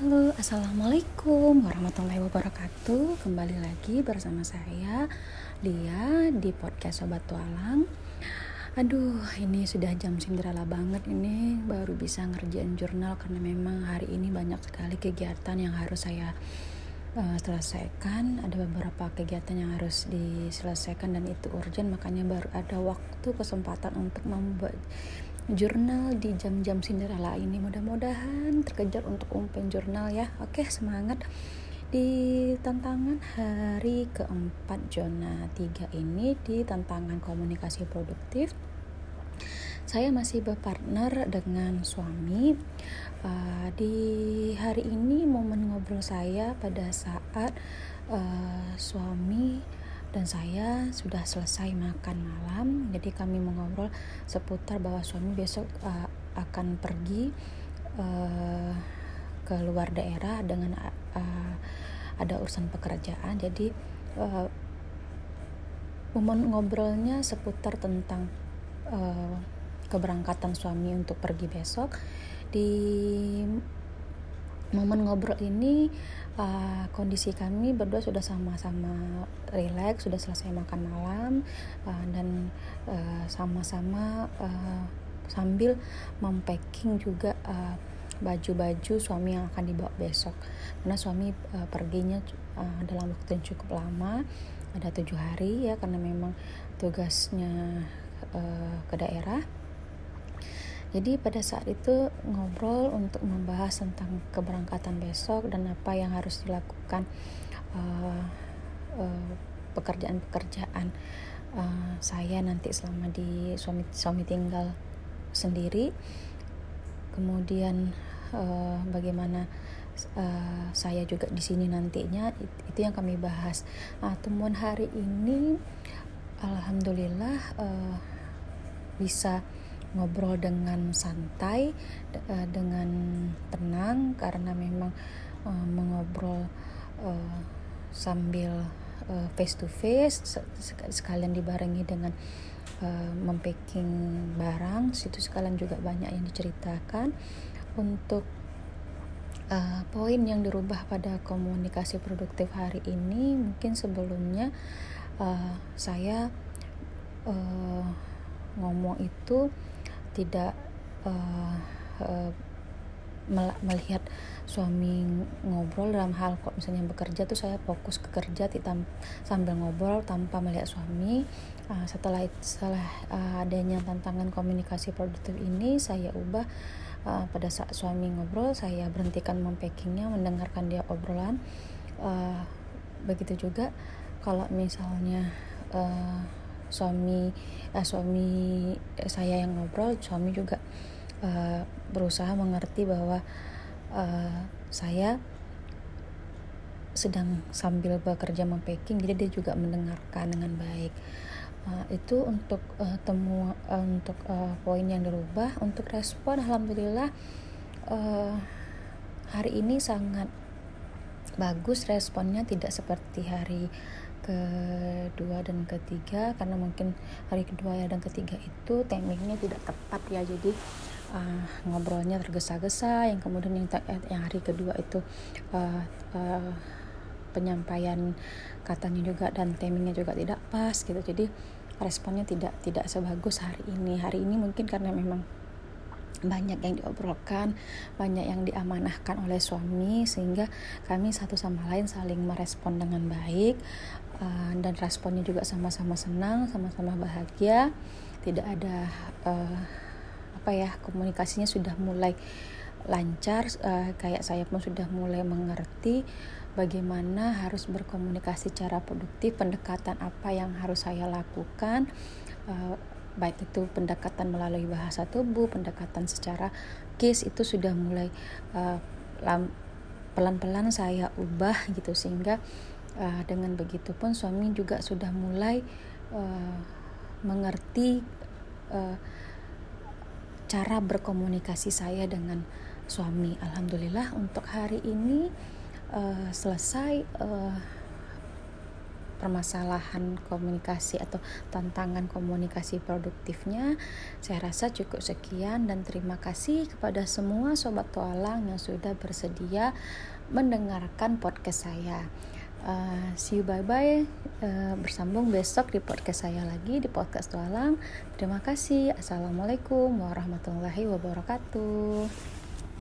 Halo, Assalamualaikum warahmatullahi wabarakatuh. Kembali lagi bersama saya Lia di podcast Sobat Tualang. Aduh, ini sudah jam Cinderella banget ini. Baru bisa ngerjain jurnal karena memang hari ini banyak sekali kegiatan yang harus saya uh, selesaikan. Ada beberapa kegiatan yang harus diselesaikan dan itu urgent Makanya baru ada waktu kesempatan untuk membuat jurnal di jam-jam Cinderella ini. Mudah-mudahan terkejar untuk umpen jurnal ya. Oke semangat. Di tantangan hari keempat zona 3 ini di tantangan komunikasi produktif saya masih berpartner dengan suami. Uh, di hari ini momen ngobrol saya pada saat uh, suami dan saya sudah selesai makan malam jadi kami mengobrol seputar bahwa suami besok uh, akan pergi uh, ke luar daerah dengan uh, ada urusan pekerjaan. Jadi uh, ngobrolnya seputar tentang uh, keberangkatan suami untuk pergi besok. Di momen ngobrol ini uh, kondisi kami berdua sudah sama-sama rileks sudah selesai makan malam uh, dan uh, sama-sama uh, sambil mempacking juga uh, baju-baju suami yang akan dibawa besok. Karena suami uh, perginya uh, dalam waktu yang cukup lama ada tujuh hari ya karena memang tugasnya uh, ke daerah jadi pada saat itu ngobrol untuk membahas tentang keberangkatan besok dan apa yang harus dilakukan uh, uh, pekerjaan-pekerjaan uh, saya nanti selama di suami suami tinggal sendiri. Kemudian uh, bagaimana uh, saya juga di sini nantinya itu yang kami bahas. Nah, temuan hari ini alhamdulillah uh, bisa ngobrol dengan santai uh, dengan tenang karena memang uh, mengobrol uh, sambil face to face sekalian dibarengi dengan mempacking barang situ sekalian juga banyak yang diceritakan. Untuk uh, poin yang dirubah pada komunikasi produktif hari ini mungkin sebelumnya uh, saya uh, ngomong itu tidak uh, uh, melihat suami ngobrol dalam hal kok misalnya bekerja tuh saya fokus ke kerja sambil ngobrol tanpa melihat suami. Uh, setelah setelah uh, adanya tantangan komunikasi produktif ini saya ubah uh, pada saat suami ngobrol saya berhentikan mempackingnya mendengarkan dia obrolan. Uh, begitu juga kalau misalnya uh, suami uh, suami saya yang ngobrol suami juga uh, berusaha mengerti bahwa uh, saya sedang sambil bekerja mempacking jadi dia juga mendengarkan dengan baik. Uh, itu untuk uh, temu uh, untuk uh, poin yang dirubah. Untuk respon alhamdulillah uh, hari ini sangat bagus responnya tidak seperti hari kedua dan ketiga karena mungkin hari kedua ya dan ketiga itu timingnya tidak tepat ya. Jadi uh, ngobrolnya tergesa-gesa. Yang kemudian yang eh, yang hari kedua itu uh, uh, penyampaian katanya juga dan timingnya juga tidak pas gitu. Jadi responnya tidak tidak sebagus hari ini. Hari ini mungkin karena memang banyak yang diobrolkan, banyak yang diamanahkan oleh suami sehingga kami satu sama lain saling merespon dengan baik uh, dan responnya juga sama-sama senang, sama-sama bahagia, tidak ada uh, apa ya komunikasinya sudah mulai lancar, uh, kayak saya pun sudah mulai mengerti bagaimana harus berkomunikasi secara produktif, pendekatan apa yang harus saya lakukan. Uh, baik itu pendekatan melalui bahasa tubuh, pendekatan secara case itu sudah mulai uh, pelan-pelan saya ubah gitu sehingga uh, dengan begitu pun suami juga sudah mulai uh, mengerti uh, cara berkomunikasi saya dengan suami. Alhamdulillah untuk hari ini uh, selesai uh, permasalahan komunikasi atau tantangan komunikasi produktifnya saya rasa cukup sekian dan terima kasih kepada semua sobat tualang yang sudah bersedia mendengarkan podcast saya Uh, see you bye bye uh, bersambung besok di podcast saya lagi di podcast tualang. Terima kasih. Assalamualaikum warahmatullahi wabarakatuh